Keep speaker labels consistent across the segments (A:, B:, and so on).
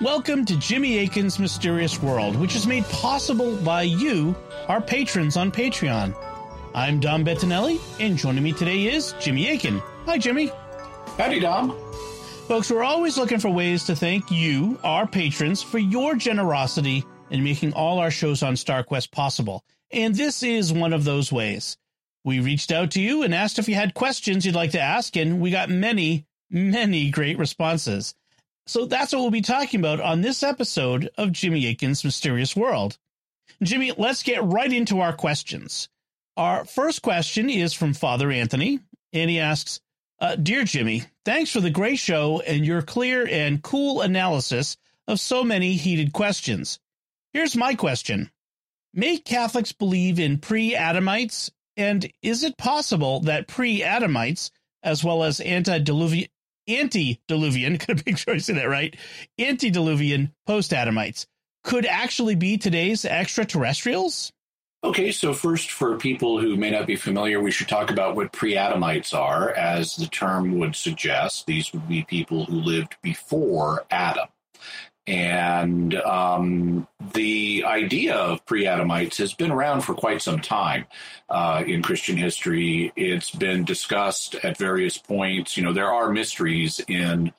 A: Welcome to Jimmy Akin's Mysterious World, which is made possible by you, our patrons on Patreon. I'm Dom Bettinelli, and joining me today is Jimmy Akin. Hi, Jimmy.
B: Howdy, Dom.
A: Folks, we're always looking for ways to thank you, our patrons, for your generosity in making all our shows on StarQuest possible. And this is one of those ways. We reached out to you and asked if you had questions you'd like to ask, and we got many, many great responses. So that's what we'll be talking about on this episode of Jimmy Akin's Mysterious World. Jimmy, let's get right into our questions. Our first question is from Father Anthony, and he asks uh, Dear Jimmy, thanks for the great show and your clear and cool analysis of so many heated questions. Here's my question May Catholics believe in pre Adamites? And is it possible that pre Adamites, as well as antediluvian, antediluvian, gotta make sure I say that right, antediluvian post Adamites could actually be today's extraterrestrials?
B: Okay, so first, for people who may not be familiar, we should talk about what pre Adamites are. As the term would suggest, these would be people who lived before Adam. And um, the idea of pre Adamites has been around for quite some time uh, in Christian history. It's been discussed at various points. You know, there are mysteries in,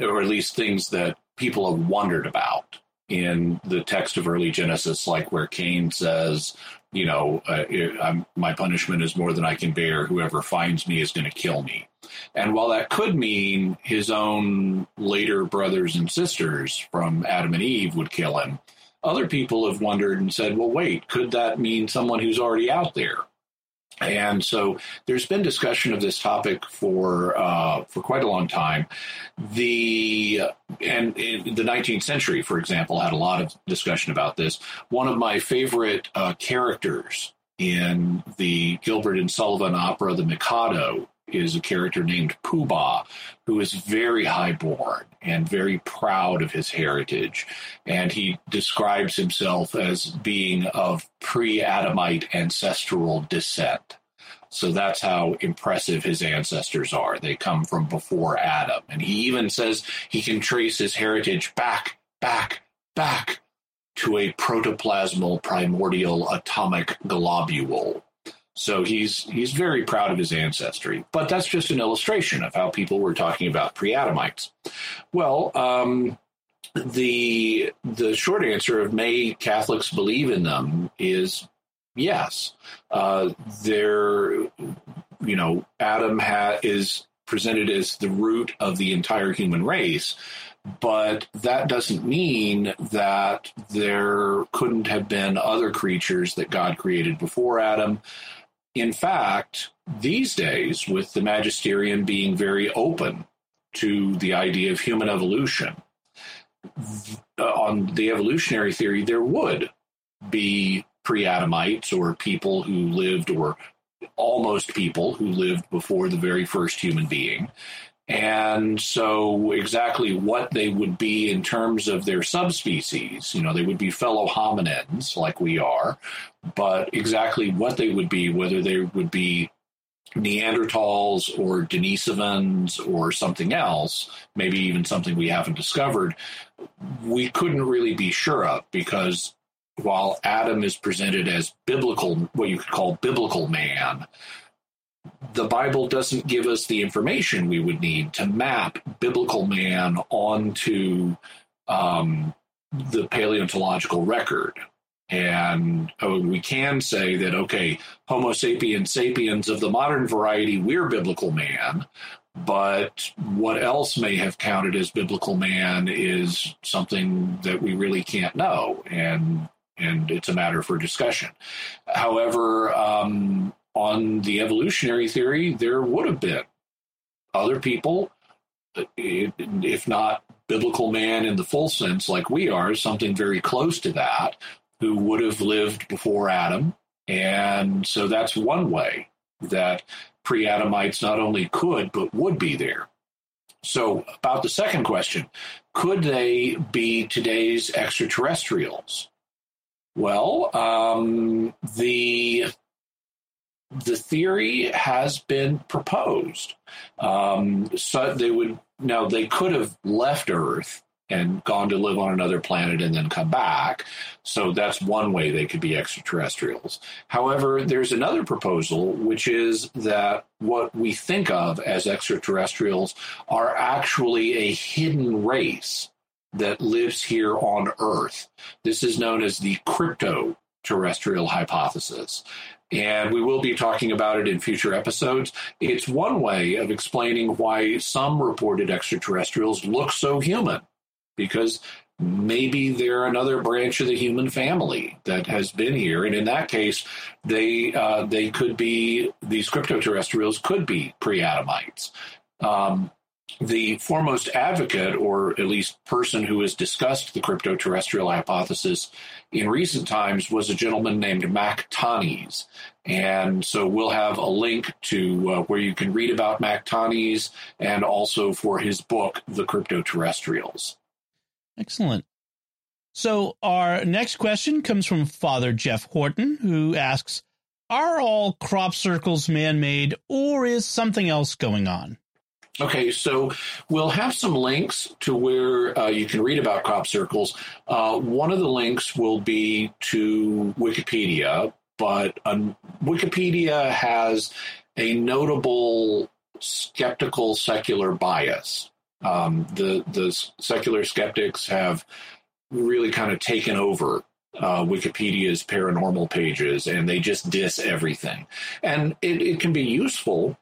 B: or at least things that people have wondered about in the text of early Genesis, like where Cain says, you know, uh, my punishment is more than I can bear. Whoever finds me is going to kill me. And while that could mean his own later brothers and sisters from Adam and Eve would kill him, other people have wondered and said, well, wait, could that mean someone who's already out there? And so there's been discussion of this topic for uh, for quite a long time. The and the 19th century, for example, had a lot of discussion about this. One of my favorite uh, characters in the Gilbert and Sullivan opera, The Mikado, is a character named Pooh Bah, who is very highborn and very proud of his heritage. And he describes himself as being of pre Adamite ancestral descent. So that's how impressive his ancestors are. They come from before Adam. And he even says he can trace his heritage back, back, back to a protoplasmal primordial atomic globule. So he's he's very proud of his ancestry, but that's just an illustration of how people were talking about pre-Adamites. Well, um, the the short answer of may Catholics believe in them is yes. Uh, they're you know Adam ha- is presented as the root of the entire human race, but that doesn't mean that there couldn't have been other creatures that God created before Adam in fact, these days, with the magisterium being very open to the idea of human evolution, uh, on the evolutionary theory, there would be pre Adamites or people who lived, or almost people who lived before the very first human being. And so, exactly what they would be in terms of their subspecies, you know, they would be fellow hominins like we are, but exactly what they would be, whether they would be Neanderthals or Denisovans or something else, maybe even something we haven't discovered, we couldn't really be sure of because while Adam is presented as biblical, what you could call biblical man, the Bible doesn't give us the information we would need to map biblical man onto um, the paleontological record. And oh, we can say that, okay, Homo sapiens sapiens of the modern variety, we're biblical man. But what else may have counted as biblical man is something that we really can't know. And and it's a matter for discussion. However, um, on the evolutionary theory, there would have been other people, if not biblical man in the full sense, like we are, something very close to that, who would have lived before Adam. And so that's one way that pre Adamites not only could, but would be there. So, about the second question could they be today's extraterrestrials? Well, um, the the theory has been proposed. Um, so they would now they could have left Earth and gone to live on another planet and then come back. So that's one way they could be extraterrestrials. However, there's another proposal, which is that what we think of as extraterrestrials are actually a hidden race that lives here on Earth. This is known as the crypto terrestrial hypothesis. And we will be talking about it in future episodes. It's one way of explaining why some reported extraterrestrials look so human because maybe they're another branch of the human family that has been here, and in that case, they uh, they could be these cryptoterrestrials could be pre-Adamites. Um, the foremost advocate, or at least person who has discussed the crypto terrestrial hypothesis in recent times, was a gentleman named Mac Tonnies. And so we'll have a link to uh, where you can read about Mac Tonnies and also for his book, The Crypto Terrestrials.
A: Excellent. So our next question comes from Father Jeff Horton, who asks, are all crop circles man-made or is something else going on?
B: Okay, so we'll have some links to where uh, you can read about crop circles. Uh, one of the links will be to Wikipedia, but um, Wikipedia has a notable skeptical secular bias. Um, the the secular skeptics have really kind of taken over uh, Wikipedia's paranormal pages, and they just diss everything. And it, it can be useful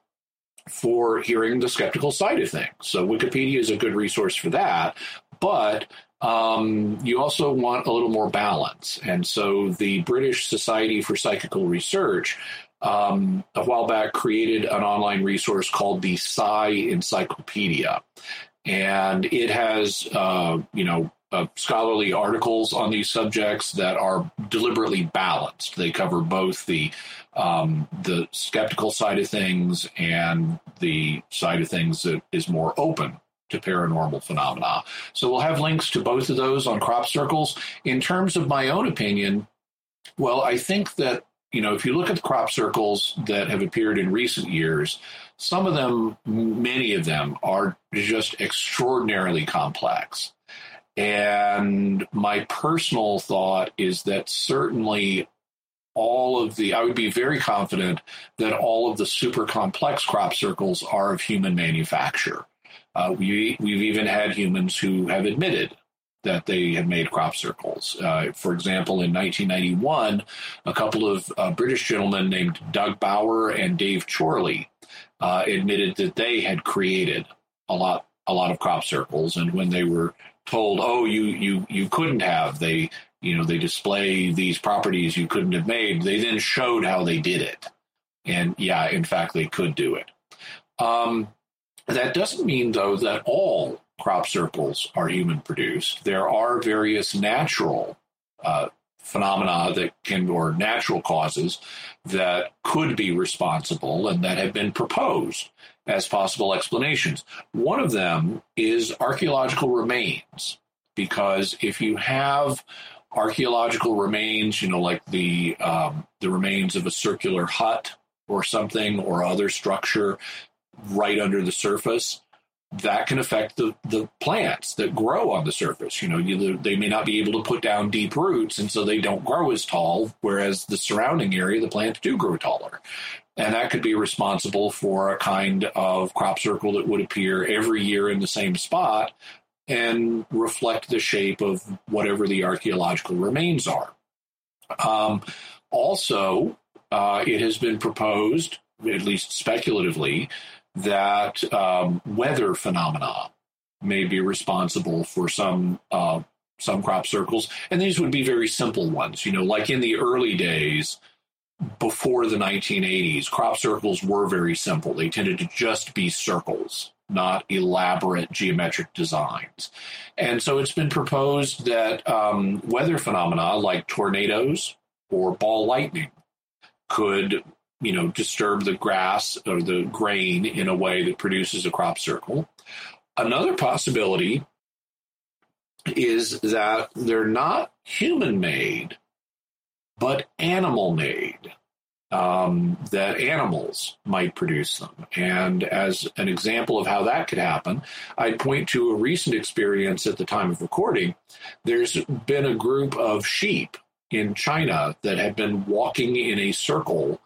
B: for hearing the skeptical side of things. So Wikipedia is a good resource for that, but um, you also want a little more balance. And so the British Society for Psychical Research um, a while back created an online resource called the Psi Encyclopedia and it has uh, you know uh, scholarly articles on these subjects that are deliberately balanced. They cover both the um, the skeptical side of things and the side of things that is more open to paranormal phenomena. So we'll have links to both of those on crop circles. In terms of my own opinion, well, I think that you know if you look at the crop circles that have appeared in recent years, some of them, many of them, are just extraordinarily complex. And my personal thought is that certainly all of the, I would be very confident that all of the super complex crop circles are of human manufacture. Uh, we, we've even had humans who have admitted that they had made crop circles. Uh, for example, in 1991, a couple of uh, British gentlemen named Doug Bower and Dave Chorley uh, admitted that they had created a lot a lot of crop circles, and when they were told, "Oh, you you you couldn't have," they you know they display these properties you couldn't have made. They then showed how they did it, and yeah, in fact, they could do it. Um, that doesn't mean though that all crop circles are human produced. There are various natural uh, phenomena that can, or natural causes that could be responsible and that have been proposed as possible explanations. One of them is archaeological remains, because if you have archaeological remains, you know, like the um, the remains of a circular hut or something or other structure right under the surface, that can affect the, the plants that grow on the surface. You know, you, they may not be able to put down deep roots, and so they don't grow as tall, whereas the surrounding area, the plants do grow taller. And that could be responsible for a kind of crop circle that would appear every year in the same spot and reflect the shape of whatever the archaeological remains are. Um, also, uh, it has been proposed, at least speculatively, that um, weather phenomena may be responsible for some uh, some crop circles, and these would be very simple ones. You know, like in the early days before the 1980s, crop circles were very simple. They tended to just be circles, not elaborate geometric designs. And so it's been proposed that um, weather phenomena like tornadoes or ball lightning could you know, disturb the grass or the grain in a way that produces a crop circle. Another possibility is that they're not human made, but animal made. Um, that animals might produce them. And as an example of how that could happen, I'd point to a recent experience at the time of recording. There's been a group of sheep in China that have been walking in a circle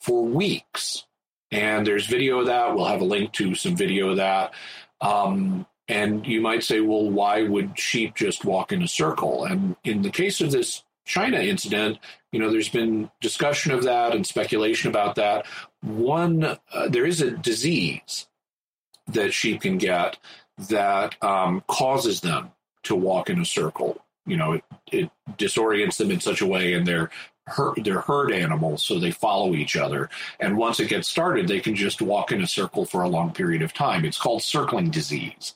B: for weeks. And there's video of that. We'll have a link to some video of that. Um, and you might say, well, why would sheep just walk in a circle? And in the case of this China incident, you know, there's been discussion of that and speculation about that. One, uh, there is a disease that sheep can get that um, causes them to walk in a circle. You know, it, it disorients them in such a way, and they're herd, they're herd animals, so they follow each other. And once it gets started, they can just walk in a circle for a long period of time. It's called circling disease,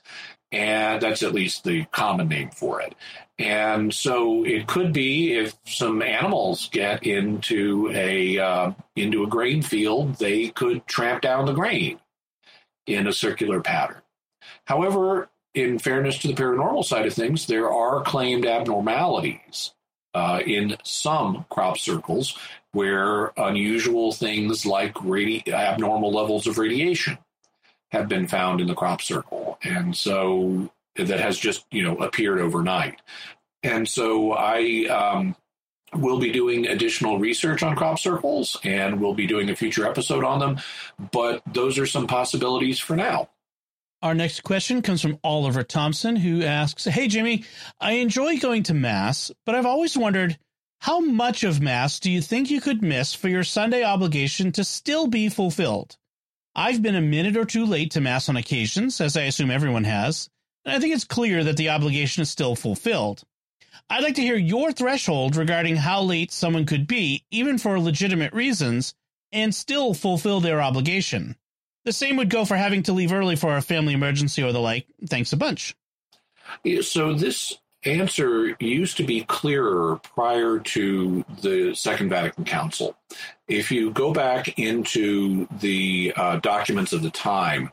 B: and that's at least the common name for it. And so it could be if some animals get into a uh, into a grain field, they could tramp down the grain in a circular pattern. However, in fairness to the paranormal side of things, there are claimed abnormalities uh, in some crop circles where unusual things like radi- abnormal levels of radiation have been found in the crop circle. And so that has just you know appeared overnight. And so I um, will be doing additional research on crop circles, and we'll be doing a future episode on them. But those are some possibilities for now.
A: Our next question comes from Oliver Thompson, who asks Hey, Jimmy, I enjoy going to Mass, but I've always wondered how much of Mass do you think you could miss for your Sunday obligation to still be fulfilled? I've been a minute or two late to Mass on occasions, as I assume everyone has, and I think it's clear that the obligation is still fulfilled. I'd like to hear your threshold regarding how late someone could be, even for legitimate reasons, and still fulfill their obligation. The same would go for having to leave early for a family emergency or the like. Thanks a bunch.
B: So this answer used to be clearer prior to the Second Vatican Council. If you go back into the uh, documents of the time,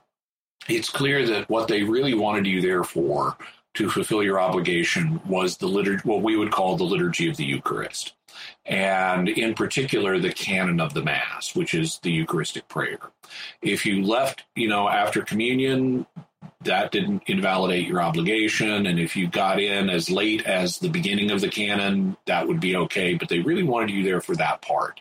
B: it's clear that what they really wanted you there for to fulfill your obligation was the liturgy, what we would call the liturgy of the Eucharist, and in particular the canon of the Mass, which is the Eucharistic prayer. If you left, you know, after communion, that didn't invalidate your obligation, and if you got in as late as the beginning of the canon, that would be okay. But they really wanted you there for that part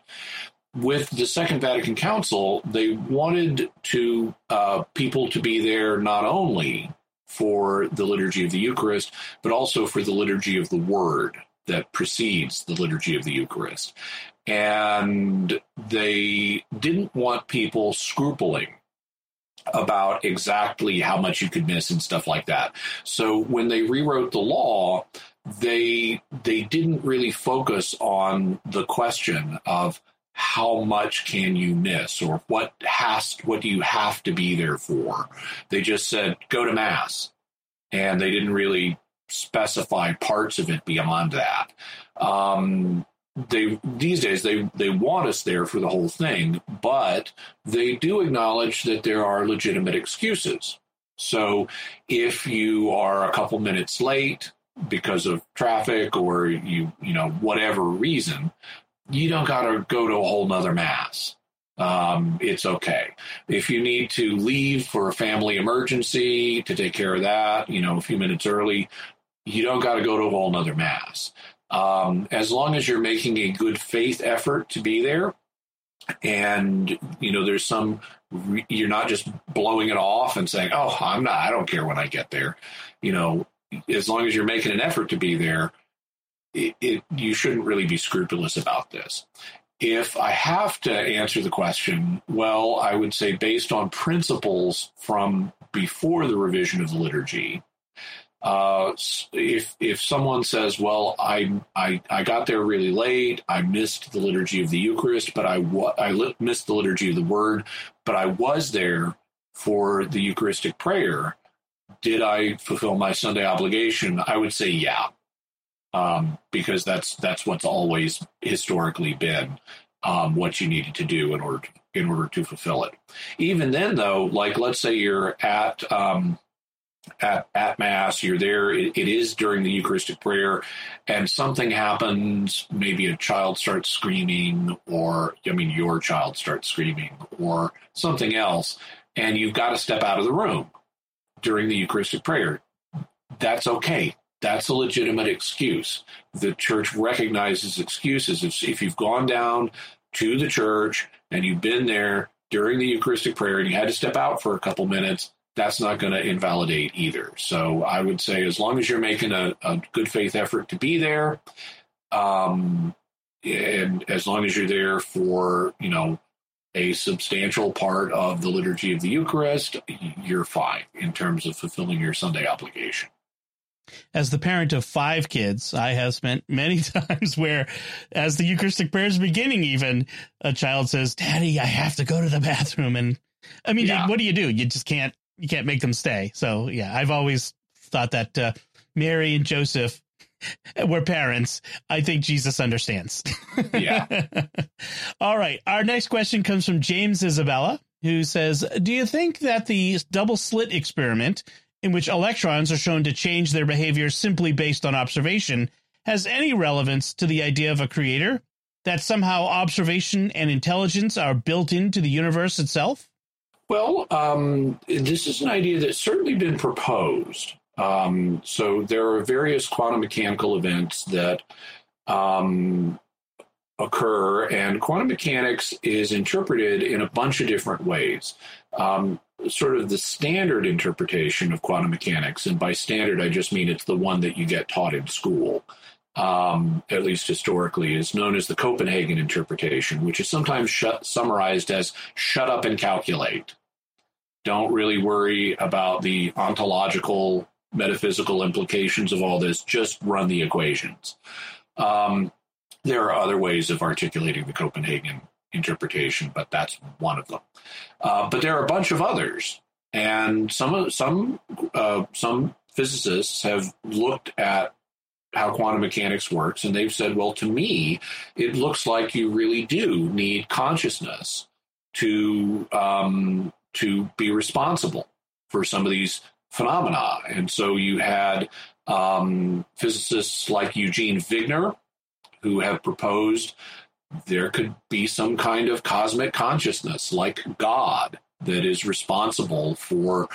B: with the Second Vatican Council, they wanted to uh, people to be there not only for the liturgy of the Eucharist, but also for the liturgy of the Word that precedes the liturgy of the Eucharist. And they didn't want people scrupling about exactly how much you could miss and stuff like that. So when they rewrote the law, they they didn't really focus on the question of how much can you miss or what has what do you have to be there for? They just said go to mass. And they didn't really specify parts of it beyond that. Um, they these days they they want us there for the whole thing but they do acknowledge that there are legitimate excuses. So if you are a couple minutes late because of traffic or you you know whatever reason you don't got to go to a whole nother mass. Um, it's okay. If you need to leave for a family emergency to take care of that, you know, a few minutes early, you don't got to go to a whole nother mass. Um, as long as you're making a good faith effort to be there, and you know, there's some, you're not just blowing it off and saying, "Oh, I'm not. I don't care when I get there." You know, as long as you're making an effort to be there, it, it, you shouldn't really be scrupulous about this. If I have to answer the question, well, I would say based on principles from before the revision of the liturgy, uh, if if someone says, "Well, I, I I got there really late. I missed the liturgy of the Eucharist, but I I missed the liturgy of the Word, but I was there for the Eucharistic prayer. Did I fulfill my Sunday obligation?" I would say, "Yeah." Um, because that's that's what's always historically been um, what you needed to do in order to, in order to fulfill it. Even then, though, like let's say you're at um, at, at Mass, you're there. It, it is during the Eucharistic prayer, and something happens. Maybe a child starts screaming, or I mean, your child starts screaming, or something else, and you've got to step out of the room during the Eucharistic prayer. That's okay. That's a legitimate excuse. The church recognizes excuses. If, if you've gone down to the church and you've been there during the Eucharistic prayer and you had to step out for a couple minutes, that's not going to invalidate either. So I would say as long as you're making a, a good faith effort to be there, um, and as long as you're there for, you know, a substantial part of the liturgy of the Eucharist, you're fine in terms of fulfilling your Sunday obligation.
A: As the parent of five kids, I have spent many times where, as the Eucharistic prayer is beginning, even a child says, "Daddy, I have to go to the bathroom," and I mean, yeah. what do you do? You just can't you can't make them stay. So yeah, I've always thought that uh, Mary and Joseph were parents. I think Jesus understands.
B: yeah.
A: All right. Our next question comes from James Isabella, who says, "Do you think that the double slit experiment, in which electrons are shown to change their behavior simply based on observation, has any relevance to the idea of a creator?" That somehow observation and intelligence are built into the universe itself?
B: Well, um, this is an idea that's certainly been proposed. Um, so there are various quantum mechanical events that um, occur, and quantum mechanics is interpreted in a bunch of different ways. Um, sort of the standard interpretation of quantum mechanics, and by standard, I just mean it's the one that you get taught in school. Um, at least historically, is known as the Copenhagen interpretation, which is sometimes sh- summarized as shut up and calculate. Don't really worry about the ontological, metaphysical implications of all this. Just run the equations. Um, there are other ways of articulating the Copenhagen interpretation, but that's one of them. Uh, but there are a bunch of others, and some some uh, some physicists have looked at how quantum mechanics works, and they've said, well, to me, it looks like you really do need consciousness to um, to be responsible for some of these phenomena. And so you had um, physicists like Eugene Wigner who have proposed there could be some kind of cosmic consciousness like God that is responsible for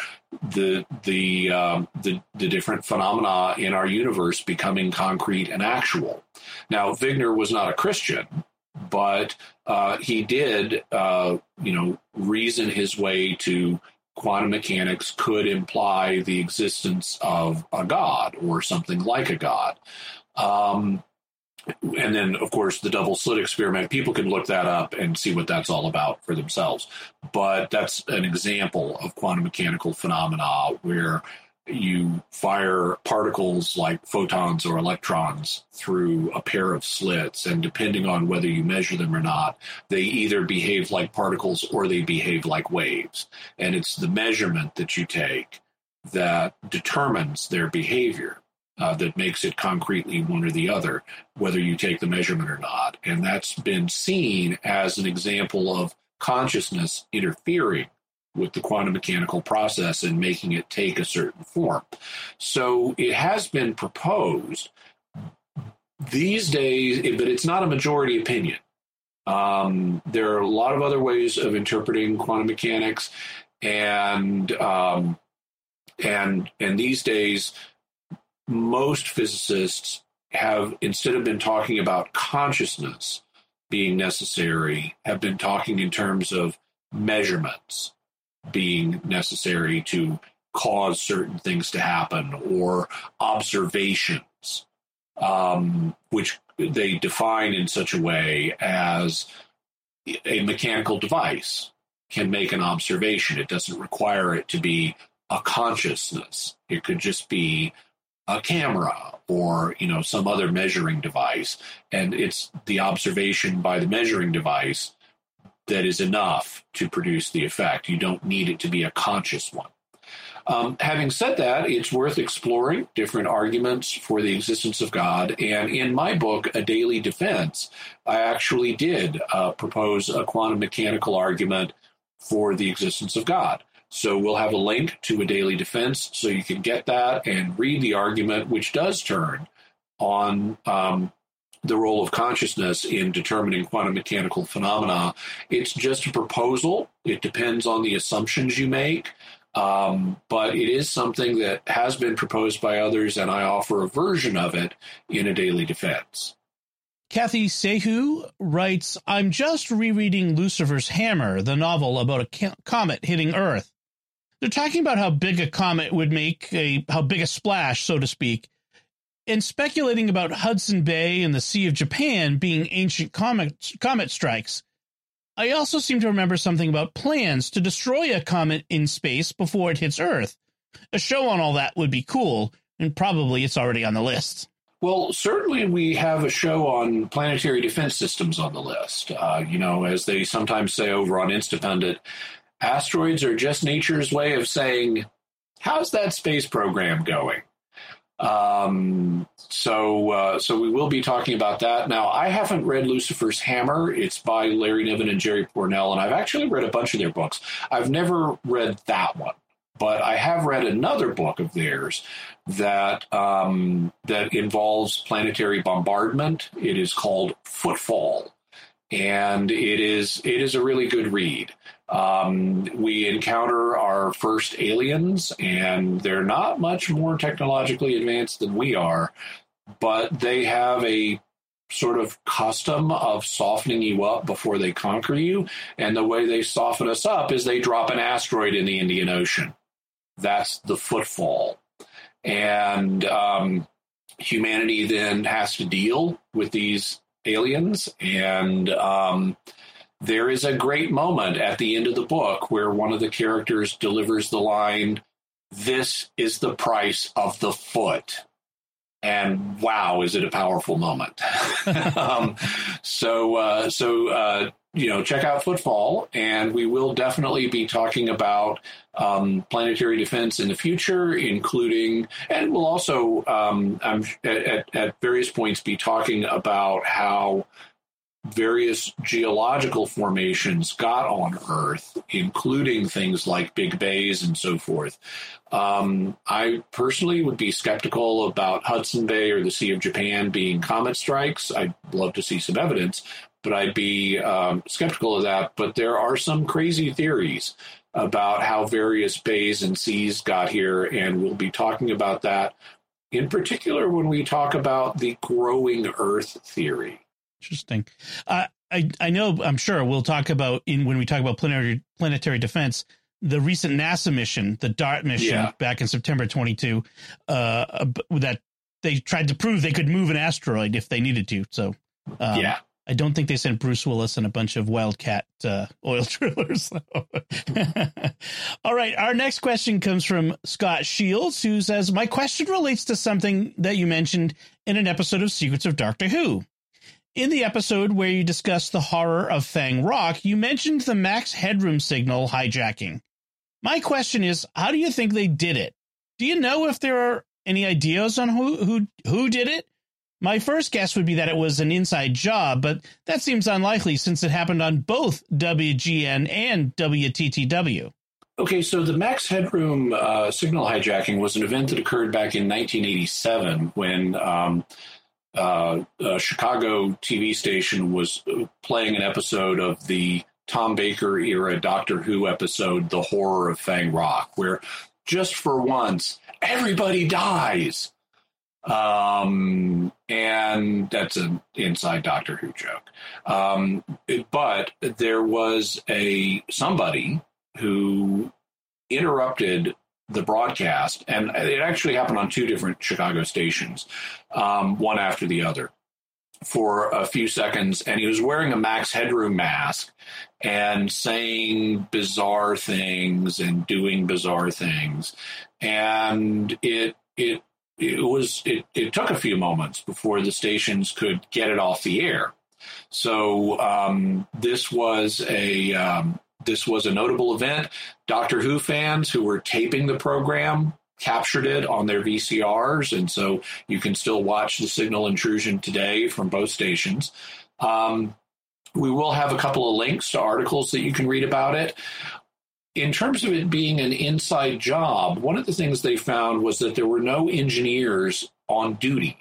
B: the the um, the, the different phenomena in our universe becoming concrete and actual. Now, Wigner was not a Christian, but uh, he did, uh, you know, reason his way to quantum mechanics could imply the existence of a god or something like a god. Um, and then, of course, the double slit experiment, people can look that up and see what that's all about for themselves. But that's an example of quantum mechanical phenomena where you fire particles like photons or electrons through a pair of slits, and depending on whether you measure them or not, they either behave like particles or they behave like waves. And it's the measurement that you take that determines their behavior. Uh, that makes it concretely one or the other, whether you take the measurement or not. And that's been seen as an example of consciousness interfering with the quantum mechanical process and making it take a certain form. So it has been proposed these days, but it's not a majority opinion. Um, there are a lot of other ways of interpreting quantum mechanics, and um, and and these days, most physicists have instead of been talking about consciousness being necessary, have been talking in terms of measurements being necessary to cause certain things to happen or observations, um, which they define in such a way as a mechanical device can make an observation. It doesn't require it to be a consciousness. It could just be a camera or you know some other measuring device and it's the observation by the measuring device that is enough to produce the effect. You don't need it to be a conscious one. Um, having said that, it's worth exploring different arguments for the existence of God. And in my book, A Daily Defense, I actually did uh, propose a quantum mechanical argument for the existence of God. So we'll have a link to a daily defense so you can get that and read the argument, which does turn on um, the role of consciousness in determining quantum mechanical phenomena. It's just a proposal. It depends on the assumptions you make. Um, but it is something that has been proposed by others, and I offer a version of it in a daily defense.
A: Kathy Sehu writes, I'm just rereading Lucifer's Hammer, the novel about a comet hitting Earth. They're talking about how big a comet would make a, how big a splash, so to speak, and speculating about Hudson Bay and the Sea of Japan being ancient comet, comet strikes. I also seem to remember something about plans to destroy a comet in space before it hits Earth. A show on all that would be cool, and probably it's already on the list.
B: Well, certainly we have a show on planetary defense systems on the list. Uh, you know, as they sometimes say over on Instapundit, asteroids are just nature's way of saying, how's that space program going? Um, so, uh, so we will be talking about that. Now, I haven't read Lucifer's Hammer. It's by Larry Niven and Jerry Pournelle, and I've actually read a bunch of their books. I've never read that one, but I have read another book of theirs that um, that involves planetary bombardment. It is called Footfall, and it is it is a really good read. Um, we encounter our first aliens, and they're not much more technologically advanced than we are, but they have a sort of custom of softening you up before they conquer you. And the way they soften us up is they drop an asteroid in the Indian Ocean. That's the footfall. And um, humanity then has to deal with these aliens. And um, there is a great moment at the end of the book where one of the characters delivers the line, This is the price of the foot. And wow, is it a powerful moment? um, so, uh, so uh, you know, check out Footfall, and we will definitely be talking about um, planetary defense in the future, including, and we'll also, um, at, at various points, be talking about how various geological formations got on Earth, including things like big bays and so forth. Um, I personally would be skeptical about Hudson Bay or the Sea of Japan being comet strikes. I'd love to see some evidence, but I'd be um, skeptical of that. But there are some crazy theories about how various bays and seas got here, and we'll be talking about that in particular when we talk about the growing Earth theory.
A: Interesting. Uh, I I know. I'm sure we'll talk about in when we talk about planetary planetary defense. The recent NASA mission, the DART mission, yeah. back in September 22, uh, that they tried to prove they could move an asteroid if they needed to. So,
B: um, yeah,
A: I don't think they sent Bruce Willis and a bunch of Wildcat uh, oil drillers. All right. Our next question comes from Scott Shields, who says, My question relates to something that you mentioned in an episode of Secrets of Doctor Who. In the episode where you discussed the horror of Fang Rock, you mentioned the max headroom signal hijacking. My question is, how do you think they did it? Do you know if there are any ideas on who who who did it? My first guess would be that it was an inside job, but that seems unlikely since it happened on both WGN and WTTW.
B: Okay, so the Max Headroom uh, signal hijacking was an event that occurred back in 1987 when um, uh, a Chicago TV station was playing an episode of the Tom Baker era Doctor Who episode, The Horror of Fang Rock, where just for once everybody dies. Um, and that's an inside Doctor Who joke. Um, but there was a somebody who interrupted the broadcast, and it actually happened on two different Chicago stations, um, one after the other, for a few seconds. And he was wearing a Max Headroom mask and saying bizarre things and doing bizarre things, and it it it was it, it took a few moments before the stations could get it off the air. So um, this was a um, this was a notable event. Doctor Who fans who were taping the program captured it on their VCRs, and so you can still watch the signal intrusion today from both stations. Um, we will have a couple of links to articles that you can read about it. in terms of it being an inside job, one of the things they found was that there were no engineers on duty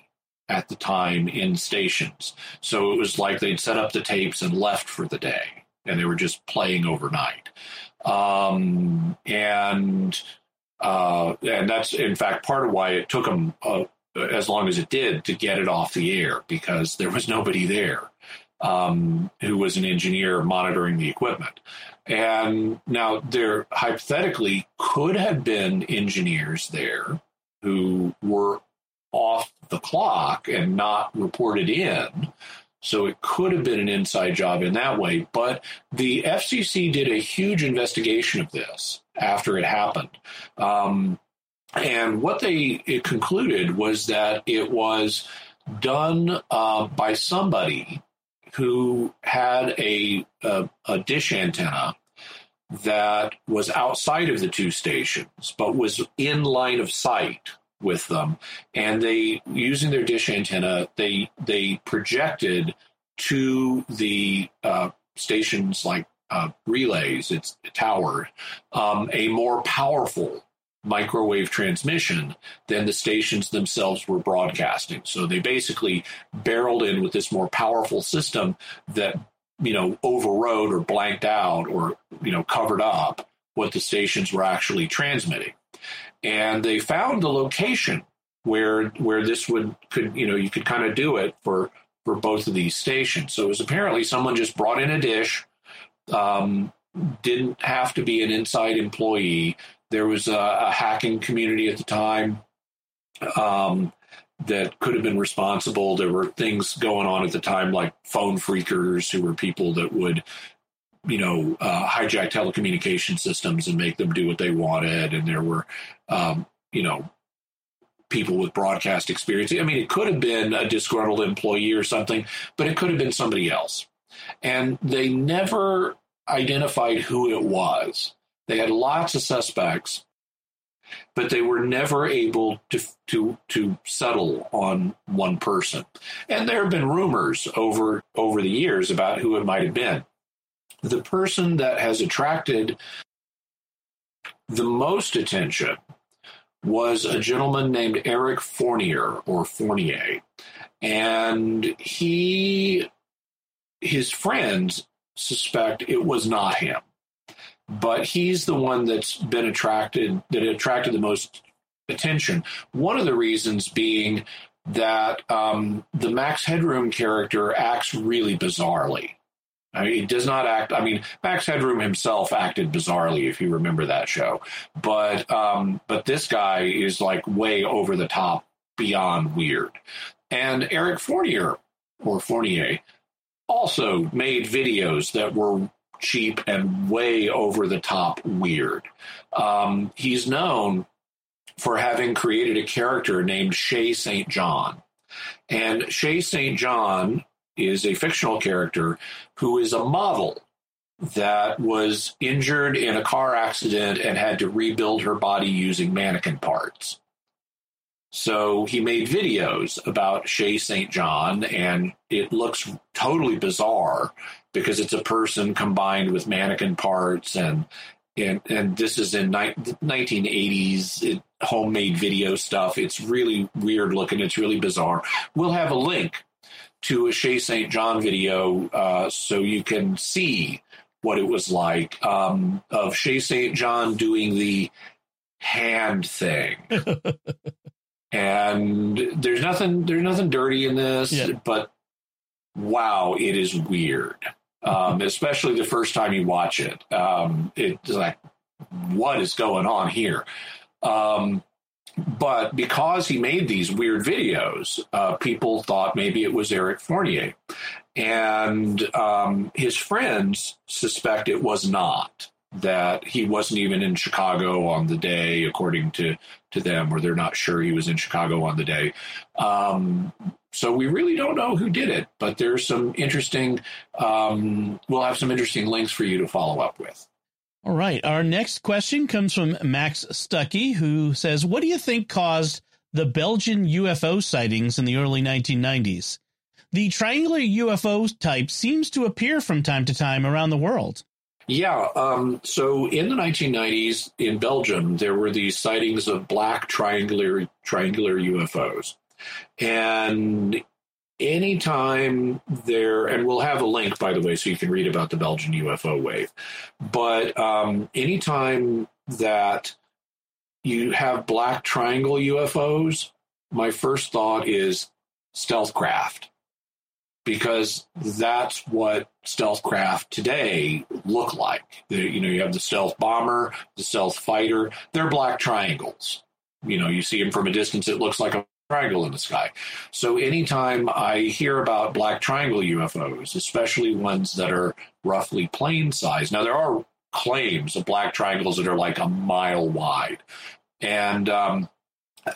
B: at the time in stations. So it was like they'd set up the tapes and left for the day, and they were just playing overnight. Um, and uh, and that's in fact part of why it took them uh, as long as it did to get it off the air because there was nobody there um, who was an engineer monitoring the equipment. And now there hypothetically could have been engineers there who were off the clock and not reported in. So it could have been an inside job in that way. But the FCC did a huge investigation of this after it happened. Um, and what they concluded was that it was done uh, by somebody who had a, a, a dish antenna that was outside of the two stations, but was in line of sight with them. And they, using their dish antenna, they they projected to the uh, stations like uh, relays, its tower, um, a more powerful microwave transmission than the stations themselves were broadcasting. So they basically barreled in with this more powerful system that, you know, overrode or blanked out or, you know, covered up what the stations were actually transmitting. And they found the location where where this would could, you know, you could kind of do it for for both of these stations. So it was apparently someone just brought in a dish, um, didn't have to be an inside employee. There was a, a hacking community at the time um, that could have been responsible. There were things going on at the time, like phone phreakers, who were people that would, you know, uh, hijack telecommunication systems and make them do what they wanted. And there were, um, you know, people with broadcast experience. I mean, it could have been a disgruntled employee or something, but it could have been somebody else. And they never identified who it was. They had lots of suspects, but they were never able to to to settle on one person. And there have been rumors over over the years about who it might have been. The person that has attracted the most attention was a gentleman named Eric Fournier or Fournier. And he his friends suspect it was not him but he's the one that's been attracted that attracted the most attention. One of the reasons being that um, the Max Headroom character acts really bizarrely. I mean, he does not act. I mean, Max Headroom himself acted bizarrely, if you remember that show. But um, but this guy is like way over the top, beyond weird. And Eric Fournier or Fournier also made videos that were cheap and way over the top weird. Um, he's known for having created a character named Shaye St. John. And Shaye St. John is a fictional character who is a model that was injured in a car accident and had to rebuild her body using mannequin parts. So he made videos about Shaye St. John, and it looks totally bizarre because it's a person combined with mannequin parts and and and this is in ni- 1980s it, homemade video stuff. It's really weird looking. It's really bizarre. We'll have a link to a Shaye St. John video uh, so you can see what it was like um, of Shaye St. John doing the hand thing. and there's nothing there's nothing dirty in this, yeah. but wow, it is weird um, especially the first time you watch it. Um, it's like, what is going on here? Um, but because he made these weird videos, uh, people thought maybe it was Eric Fournier. And um, his friends suspect it was not, that he wasn't even in Chicago on the day, according to, to them, or they're not sure he was in Chicago on the day. Um, so we really don't know who did it, but there's some interesting. Um, we'll have some interesting links for you to follow up with.
A: All right. Our next question comes from Max Stuckey, who says, "What do you think caused the Belgian UFO sightings in the early 1990s? The triangular UFO type seems to appear from time to time around the world."
B: Yeah. Um, so in the 1990s in Belgium, there were these sightings of black triangular triangular UFOs, and anytime there, and we'll have a link by the way, so you can read about the Belgian UFO wave. But um, anytime that you have black triangle UFOs, my first thought is stealth craft because that's what stealth craft today look like. you know, you have the stealth bomber, the stealth fighter. They're black triangles. You know, you see them from a distance, it looks like a triangle in the sky. So anytime I hear about black triangle UFOs, especially ones that are roughly plane size, now there are claims of black triangles that are like a mile wide, and um,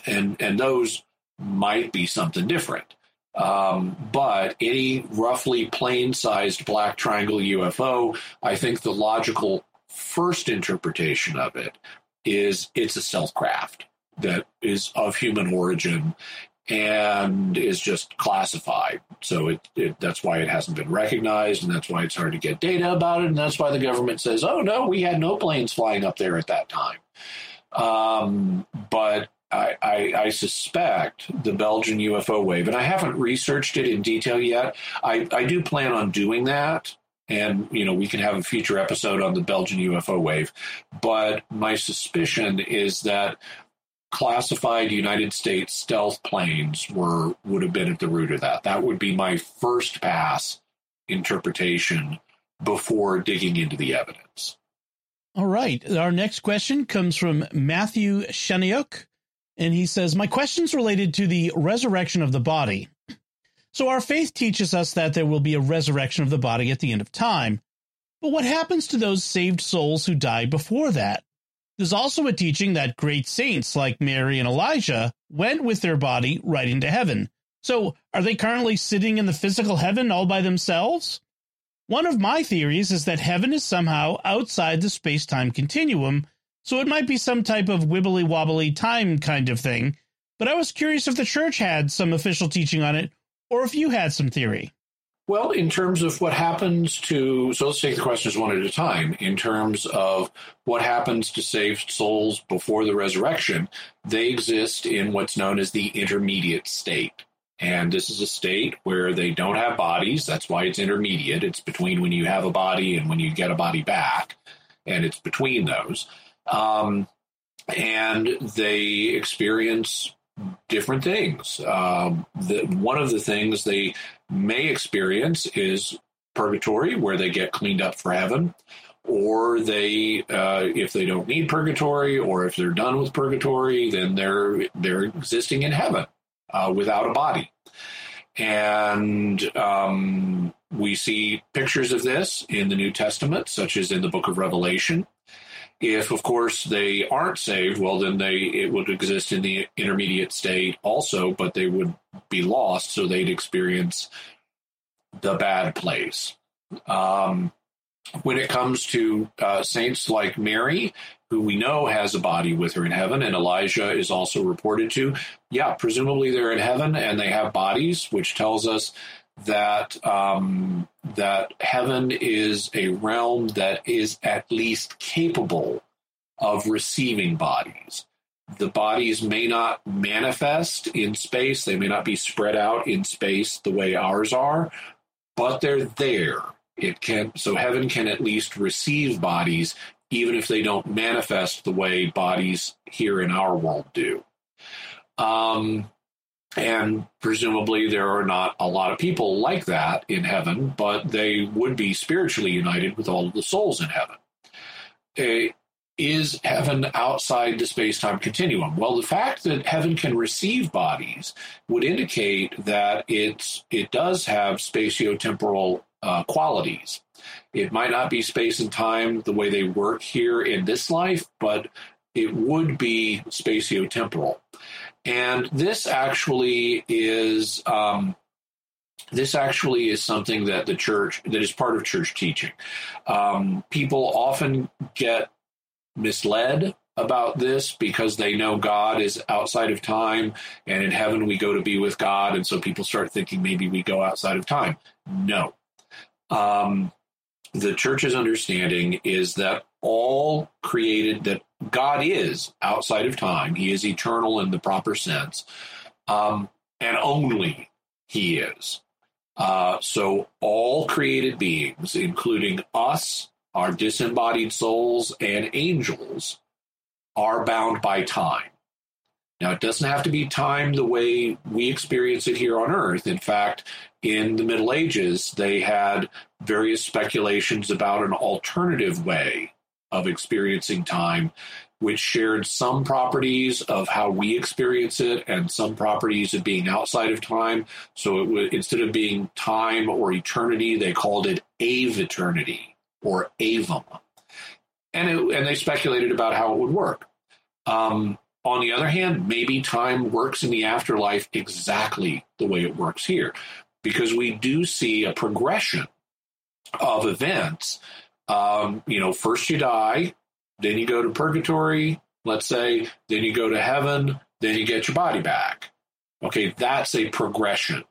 B: and and those might be something different. Um, but any roughly plane sized black triangle UFO, I think the logical first interpretation of it is it's a stealth craft that is of human origin and is just classified. So it, it, that's why it hasn't been recognized, and that's why it's hard to get data about it, and that's why the government says, "Oh no, we had no planes flying up there at that time." Um, but I, I, I, suspect the Belgian UFO wave, and I haven't researched it in detail yet. I, I do plan on doing that, and you know we can have a future episode on the Belgian UFO wave. But my suspicion is that classified United States stealth planes were would have been at the root of that. That would be my first pass interpretation before digging into the evidence.
A: All right. Our next question comes from Matthew Shaniuk. And he says, My question's related to the resurrection of the body. So, our faith teaches us that there will be a resurrection of the body at the end of time. But what happens to those saved souls who die before that? There's also a teaching that great saints like Mary and Elijah went with their body right into heaven. So, are they currently sitting in the physical heaven all by themselves? One of my theories is that heaven is somehow outside the space time continuum so it might be some type of wibbly wobbly time kind of thing. But I was curious if the church had some official teaching on it, or if you had some theory.
B: Well, in terms of what happens to, so let's take the questions one at a time. In terms of what happens to saved souls before the resurrection, they exist in what's known as the intermediate state. And this is a state where they don't have bodies. That's why it's intermediate. It's between when you have a body and when you get a body back. And it's between those. Um, and they experience different things. Um, the, one of the things they may experience is purgatory, where they get cleaned up for heaven, or they, uh, if they don't need purgatory, or if they're done with purgatory, then they're they're existing in heaven uh, without a body. And um, we see pictures of this in the New Testament, such as in the Book of Revelation. If, of course, they aren't saved, well, then they it would exist in the intermediate state also, but they would be lost, so they'd experience the bad place. Um, when it comes to uh, saints like Mary, who we know has a body with her in heaven, and Elijah is also reported to, yeah, presumably they're in heaven and they have bodies, which tells us that um, that heaven is a realm that is at least capable of receiving bodies. The bodies may not manifest in space; they may not be spread out in space the way ours are, but they're there. It can so heaven can at least receive bodies, even if they don't manifest the way bodies here in our world do. Um, and presumably, there are not a lot of people like that in heaven, but they would be spiritually united with all of the souls in heaven. Uh, is heaven outside the space time continuum? Well, the fact that heaven can receive bodies would indicate that it's, it does have spatiotemporal uh, qualities. It might not be space and time the way they work here in this life, but it would be spatiotemporal. And this actually is um, this actually is something that the church that is part of church teaching. Um, people often get misled about this because they know God is outside of time and in heaven we go to be with God. And so people start thinking maybe we go outside of time. No. Um, the church's understanding is that all created, that God is outside of time, He is eternal in the proper sense, um, and only He is. Uh, so all created beings, including us, our disembodied souls, and angels, are bound by time. Now, it doesn't have to be time the way we experience it here on Earth. In fact, in the Middle Ages, they had various speculations about an alternative way of experiencing time, which shared some properties of how we experience it and some properties of being outside of time. So it instead of being time or eternity, they called it aeviternity or aevum. And, it, and they speculated about how it would work. Um, on the other hand, maybe time works in the afterlife exactly the way it works here, because we do see a progression of events. Um, you know, first you die, then you go to purgatory, let's say, then you go to heaven, then you get your body back. Okay, that's a progression.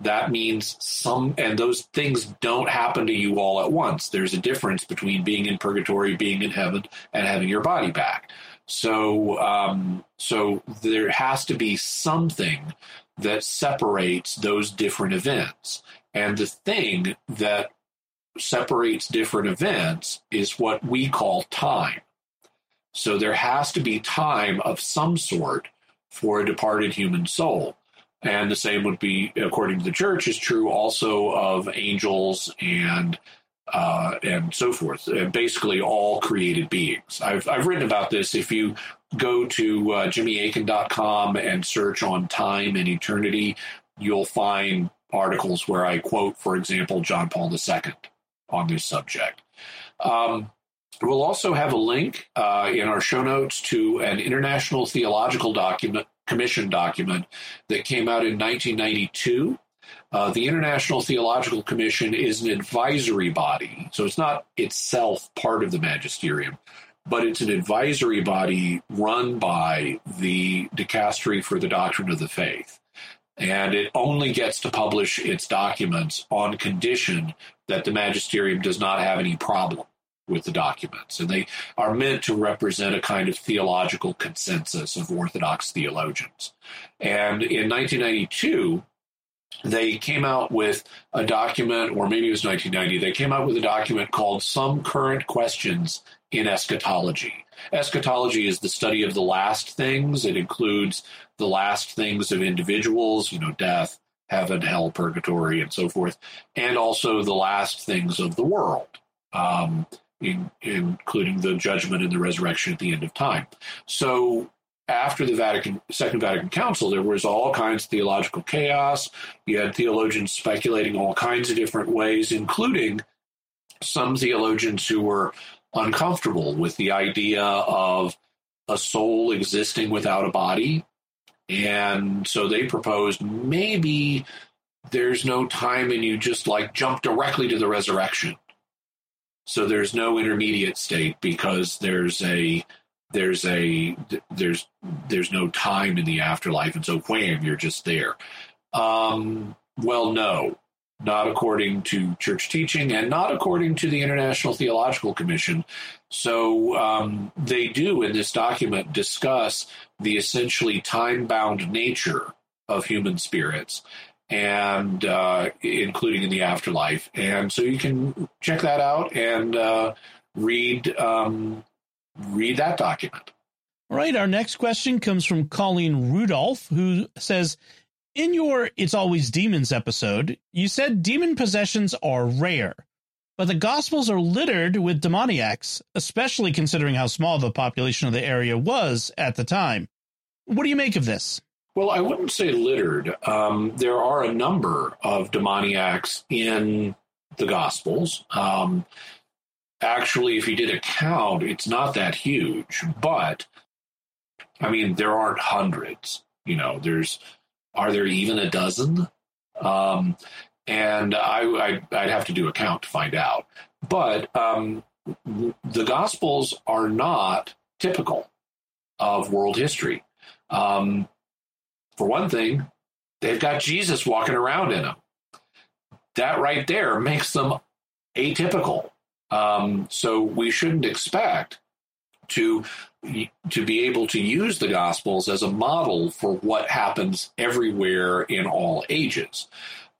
B: That means some, and those things don't happen to you all at once. There's a difference between being in purgatory, being in heaven, and having your body back. So, um, so there has to be something that separates those different events. And the thing that separates different events is what we call time. So there has to be time of some sort for a departed human soul. And the same would be, according to the church, is true also of angels and uh, and so forth. And basically, all created beings. I've, I've written about this. If you go to uh, jimmyakin.com and search on time and eternity, you'll find articles where I quote, for example, John Paul II on this subject. Um, we'll also have a link uh, in our show notes to an International Theological Document Commission document that came out in 1992 uh, the International Theological Commission is an advisory body, so it's not itself part of the magisterium, but it's an advisory body run by the Dicastery for the Doctrine of the Faith. And it only gets to publish its documents on condition that the magisterium does not have any problem with the documents. And they are meant to represent a kind of theological consensus of Orthodox theologians. And in 1992, they came out with a document, or maybe it was 1990, they came out with a document called Some Current Questions in Eschatology. Eschatology is the study of the last things. It includes the last things of individuals, you know, death, heaven, hell, purgatory, and so forth, and also the last things of the world, um, in, including the judgment and the resurrection at the end of time. So after the Vatican Second Vatican Council, there was all kinds of theological chaos. You had theologians speculating all kinds of different ways, including some theologians who were uncomfortable with the idea of a soul existing without a body. And so they proposed maybe there's no time and you just like jump directly to the resurrection. So there's no intermediate state because there's a there's a there's there's no time in the afterlife. And so wham you're just there. Um, well no not according to church teaching and not according to the international theological commission so um, they do in this document discuss the essentially time-bound nature of human spirits and uh, including in the afterlife and so you can check that out and uh, read um, read that document.
A: All right. Our next question comes from Colleen Rudolph, who says, In your It's Always Demons episode, you said demon possessions are rare, but the Gospels are littered with demoniacs, especially considering how small the population of the area was at the time. What do you make of this?
B: Well, I wouldn't say littered. Um, there are a number of demoniacs in the Gospels. Um, actually, if you did a count, it's not that huge. But I mean, there aren't hundreds. You know, there's are there even a dozen? Um, and I, would have to do a count to find out. But um, the Gospels are not typical of world history. Um, for one thing, they've got Jesus walking around in them. That right there makes them atypical Um, so we shouldn't expect to to be able to use the Gospels as a model for what happens everywhere in all ages.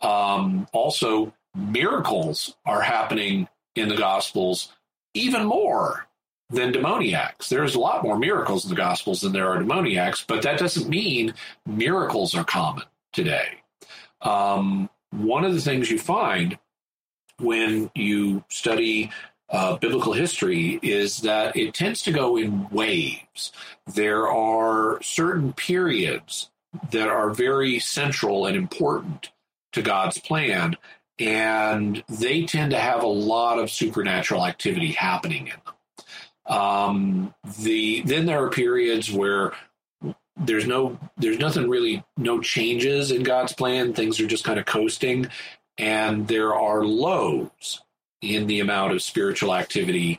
B: Um, also, miracles are happening in the Gospels even more than demoniacs. There's a lot more miracles in the Gospels than there are demoniacs, but that doesn't mean miracles are common today. Um, one of the things you find when you study uh, biblical history is that it tends to go in waves. There are certain periods that are very central and important to God's plan, and they tend to have a lot of supernatural activity happening in them. Um, the then there are periods where there's no there's nothing really no changes in God's plan. Things are just kind of coasting, and there are lows in the amount of spiritual activity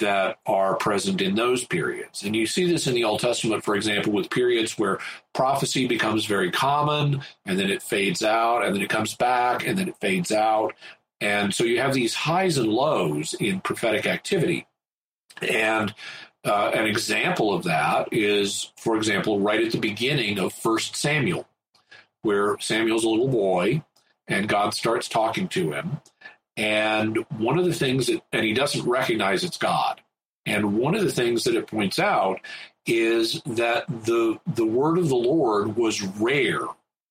B: that are present in those periods. And you see this in the Old Testament, for example, with periods where prophecy becomes very common and then it fades out and then it comes back and then it fades out. And so you have these highs and lows in prophetic activity. And uh, an example of that is, for example, right at the beginning of First Samuel, where Samuel's a little boy and God starts talking to him. And one of the things that, and he doesn't recognize it's God. And one of the things that it points out is that the the word of the Lord was rare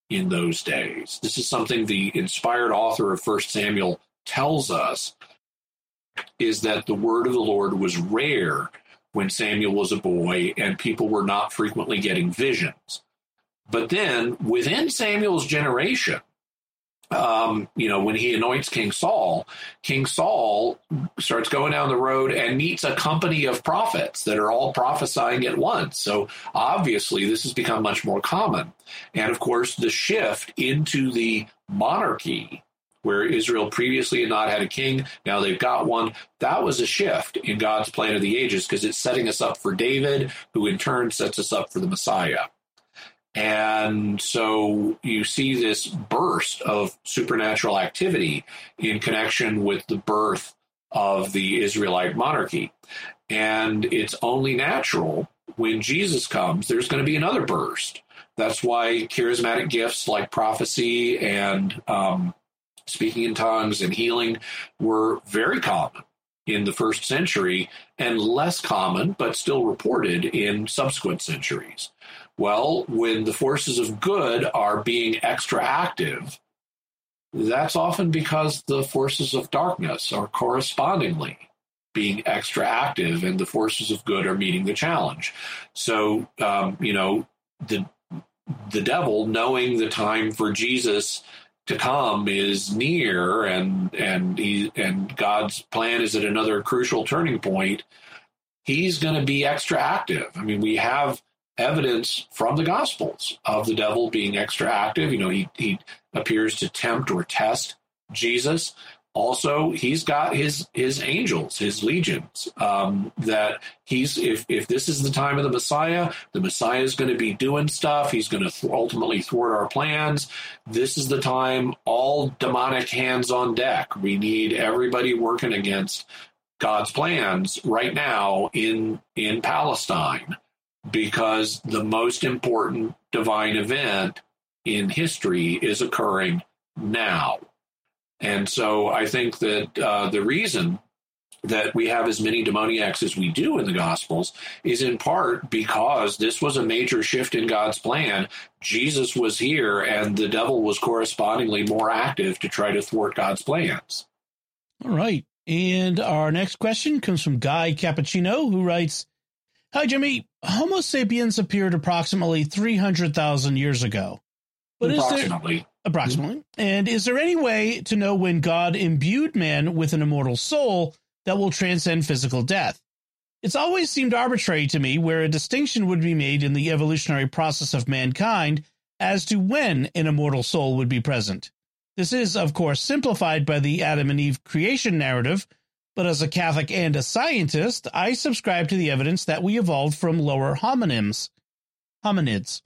B: in those days. This is something the inspired author of First Samuel tells us is that the word of the Lord was rare when Samuel was a boy and people were not frequently getting visions. But then within Samuel's generation, um, you know, when he anoints King Saul, King Saul starts going down the road and meets a company of prophets that are all prophesying at once. So obviously, this has become much more common. And of course, the shift into the monarchy where Israel previously had not had a king. Now they've got one. That was a shift in God's plan of the ages because it's setting us up for David, who in turn sets us up for the Messiah. And so you see this burst of supernatural activity in connection with the birth of the Israelite monarchy. And it's only natural when Jesus comes, there's going to be another burst. That's why charismatic gifts like prophecy and um, speaking in tongues and healing were very common in the first century and less common, but still reported in subsequent centuries. Well, when the forces of good are being extra active, that's often because the forces of darkness are correspondingly being extra active and the forces of good are meeting the challenge. So, um, you know, the the devil knowing the time for Jesus to come is near and and he and God's plan is at another crucial turning point, he's going to be extra active. I mean, we have evidence from the gospels of the devil being extra active. You know, he he appears to tempt or test Jesus also he's got his his angels his legions um, that he's if if this is the time of the messiah the messiah is going to be doing stuff. He's going to th- ultimately thwart our plans. This is the time all demonic hands on deck. We need everybody working against god's plans right now in in palestine because the most important divine event in history is occurring now and so I think that uh, the reason that we have as many demoniacs as we do in the Gospels is in part because this was a major shift in God's plan. Jesus was here, and the devil was correspondingly more active to try to thwart God's plans.
A: All right. And our next question comes from Guy Cappuccino, who writes Hi, Jimmy. Homo sapiens appeared approximately 300,000 years ago.
B: But approximately.
A: Is there, approximately. And is there any way to know when God imbued man with an immortal soul that will transcend physical death? It's always seemed arbitrary to me where a distinction would be made in the evolutionary process of mankind as to when an immortal soul would be present. This is, of course, simplified by the Adam and Eve creation narrative, but as a Catholic and a scientist, I subscribe to the evidence that we evolved from lower homonyms, hominids.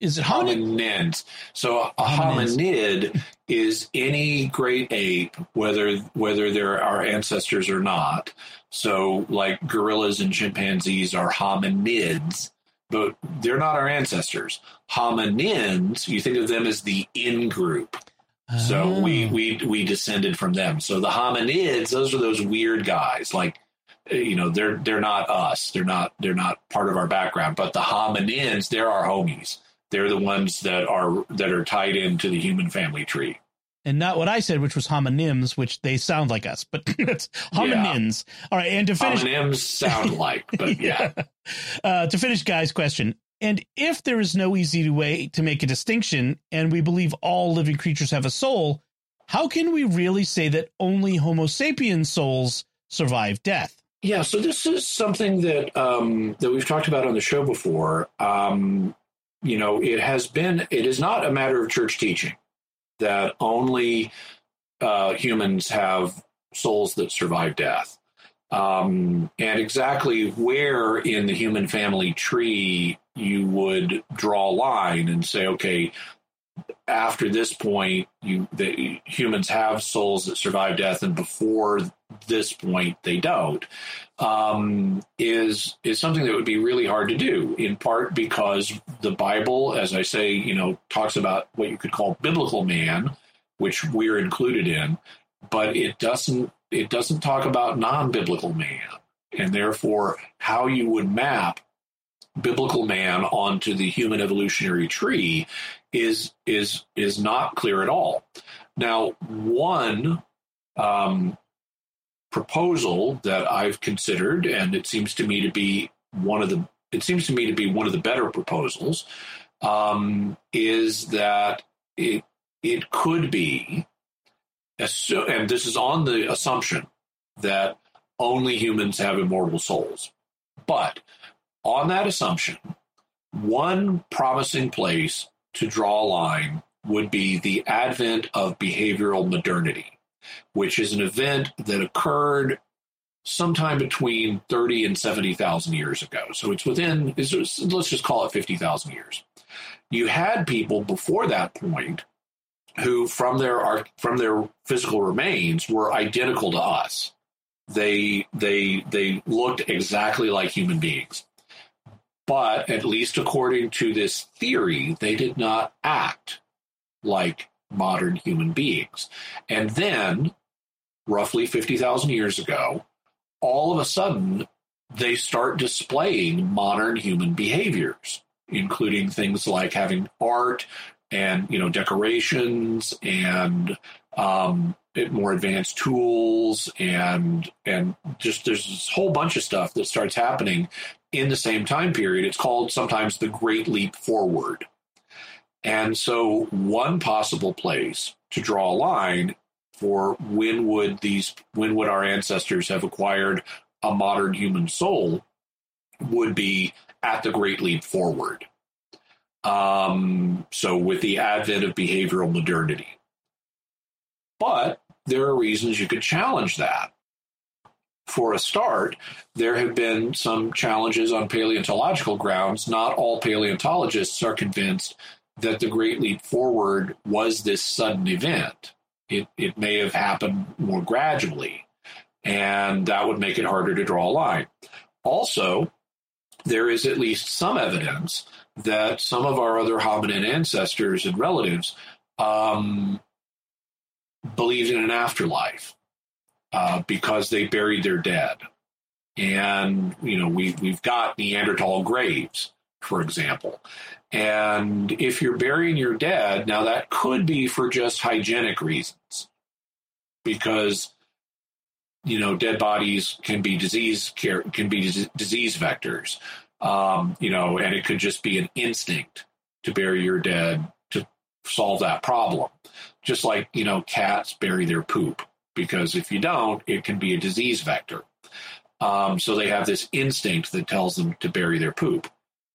A: Is it hominid?
B: Hominids. So a hominid is any great ape, whether whether they're our ancestors or not. So like gorillas and chimpanzees are hominids, but they're not our ancestors. Hominins, you think of them as the in group. So
A: Oh.
B: we we we descended from them. So the hominids, those are those weird guys. Like you know, they're they're not us. They're not they're not part of our background. But the hominins, they're our homies. They're the ones that are that are tied into the human family tree.
A: and not what I said, which was homonyms, which they sound like us, but it's hominins. All right, and to finish,
B: Homonyms sound like, but yeah.
A: uh, to finish, guys' question. And if there is no easy way to make a distinction, and we believe all living creatures have a soul, how can we really say that only Homo sapiens souls survive death?
B: Yeah, so this is something that um, that we've talked about on the show before. Um, you know, it has been. It is not a matter of church teaching that only uh, humans have souls that survive death, um, and exactly where in the human family tree you would draw a line and say, okay, after this point, you the humans have souls that survive death, and before this point, they don't. Um, is is something that would be really hard to do. In part because the Bible, as I say, you know, talks about what you could call biblical man, which we're included in, but it doesn't it doesn't talk about non-biblical man, and therefore how you would map biblical man onto the human evolutionary tree is is is not clear at all. Now, one um, proposal that I've considered, and it seems to me to be one of the it seems to me to be one of the better proposals, um, is that it it could be, and this is on the assumption that only humans have immortal souls, but on that assumption, one promising place to draw a line would be the advent of behavioral modernity, which is an event that occurred sometime between 30 and 70,000 years ago. So it's within, let's just call it 50,000 years. You had people before that point who, from their from their physical remains, were identical to us. They they they looked exactly like human beings but at least according to this theory, they did not act like modern human beings. And then, roughly 50,000 years ago, all of a sudden, they start displaying modern human behaviors, including things like having art and you know decorations and um, more advanced tools and and just there's this whole bunch of stuff that starts happening in the same time period. It's called sometimes the Great Leap Forward. And so, one possible place to draw a line for when would these when would our ancestors have acquired a modern human soul would be at the Great Leap Forward. Um, so, with the advent of behavioral modernity. But there are reasons you could challenge that for a start, there have been some challenges on paleontological grounds. Not all paleontologists are convinced that the Great Leap Forward was this sudden event. It, it may have happened more gradually, and that would make it harder to draw a line. Also, there is at least some evidence that some of our other hominin ancestors and relatives um, believed in an afterlife uh, because they buried their dead. And, you know, we, we've got Neanderthal graves, for example. And if you're burying your dead, now that could be for just hygienic reasons because, you know, dead bodies can be disease care, can be disease vectors, um, you know, and it could just be an instinct to bury your dead to solve that problem. Just like, you know, cats bury their poop because if you don't, it can be a disease vector. Um, so they have this instinct that tells them to bury their poop.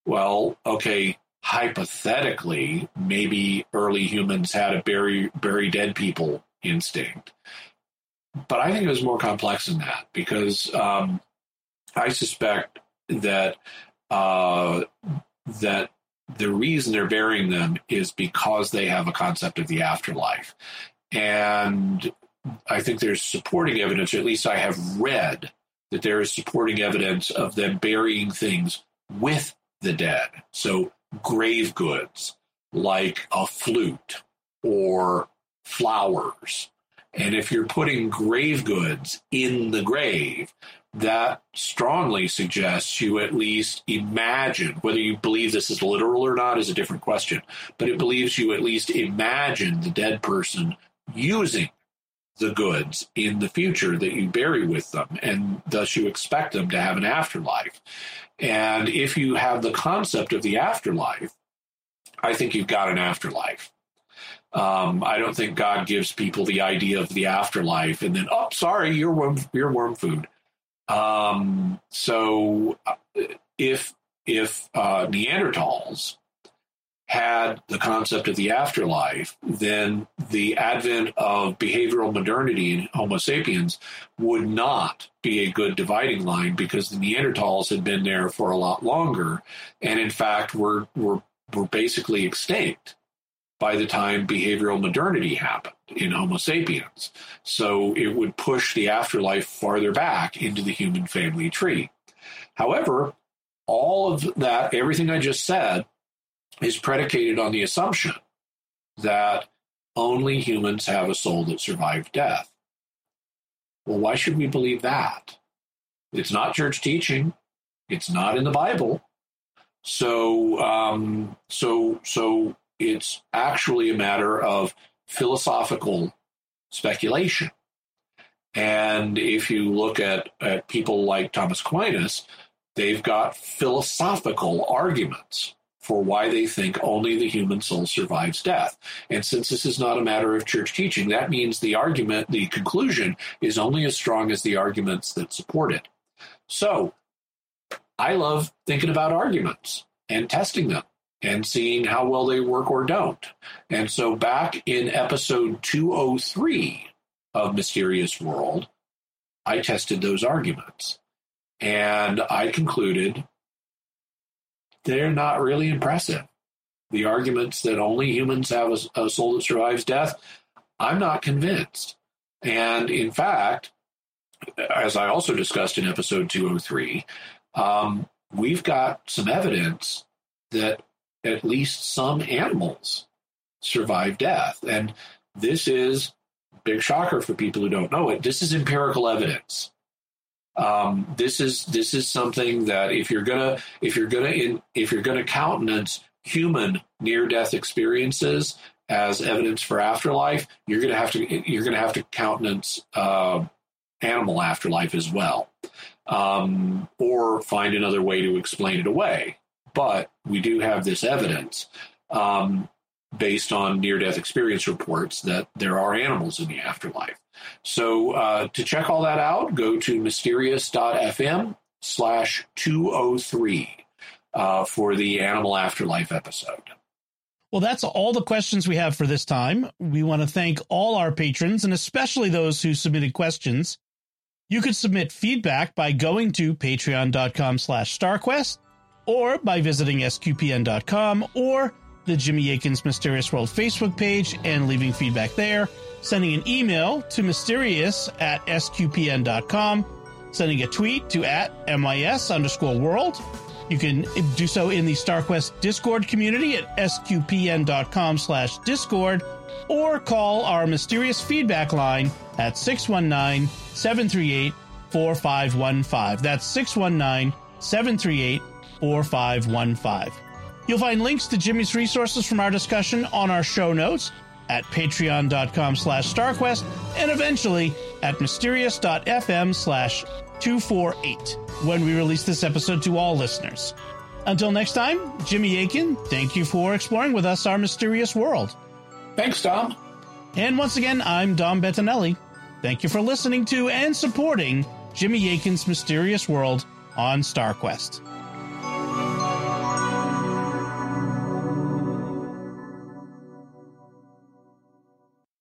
B: Well, okay, hypothetically, maybe early humans had a bury bury dead people instinct, but I think it was more complex than that because um, I suspect that uh, that the reason they're burying them is because they have a concept of the afterlife. And I think there's supporting evidence, or at least I have read that there is supporting evidence of them burying things with the dead. So, grave goods like a flute or flowers. And if you're putting grave goods in the grave, that strongly suggests you at least imagine whether you believe this is literal or not is a different question but it believes you at least imagine the dead person using the goods in the future that you bury with them and thus you expect them to have an afterlife and if you have the concept of the afterlife i think you've got an afterlife um, I don't think God gives people the idea of the afterlife and then, oh, sorry, you're worm, you're worm food. Um, so uh, if if uh, Neanderthals had the concept of the afterlife, then the advent of behavioral modernity in Homo sapiens would not be a good dividing line because the Neanderthals had been there for a lot longer, and in fact were were were basically extinct by the time behavioral modernity happened in Homo sapiens. So it would push the afterlife farther back into the human family tree. However, all of that, everything I just said, is predicated on the assumption that only humans have a soul that survived death. Well, why should we believe that? It's not church teaching. It's not in the Bible. So, um, so, so it's actually a matter of philosophical speculation. And if you look at, at people like Thomas Aquinas, they've got philosophical arguments for why they think only the human soul survives death. And since this is not a matter of church teaching, that means the argument, the conclusion, is only as strong as the arguments that support it. So I love thinking about arguments and testing them and seeing how well they work or don't. And so back in episode 203 of Mysterious World, I tested those arguments. And I concluded they're not really impressive. The arguments that only humans have a, a soul that survives death, I'm not convinced. And in fact, as I also discussed in episode 203, um, we've got some evidence that at least some animals survive death. And this is a big shocker for people who don't know it. This is empirical evidence. Um, this is this is something that if you're gonna if you're gonna in, if you're gonna countenance human near death experiences as evidence for afterlife, you're gonna have to you're gonna have to countenance uh, animal afterlife as well, um, or find another way to explain it away but we do have this evidence um, based on near death experience reports that there are animals in the afterlife. So uh, to check all that out, go to mysterious.fm slash 203 uh, for the animal afterlife episode.
A: Well, that's all the questions we have for this time. We want to thank all our patrons and especially those who submitted questions. You could submit feedback by going to patreon.com slash starquest or by visiting sqpn.com or the Jimmy Akin's Mysterious World Facebook page and leaving feedback there, sending an email to mysterious at sqpn.com, sending a tweet to at MIS underscore world. You can do so in the StarQuest Discord community at sqpn.com slash discord or call our mysterious feedback line at 619 738 4515. That's 619 738 4515. You'll find links to Jimmy's resources from our discussion on our show notes at patreon.com slash starquest and eventually at mysterious.fm slash 248 when we release this episode to all listeners. Until next time, Jimmy Akin, thank you for exploring with us our mysterious world.
B: Thanks, Dom.
A: And once again, I'm Dom Bettinelli. Thank you for listening to and supporting Jimmy Akin's Mysterious World on StarQuest.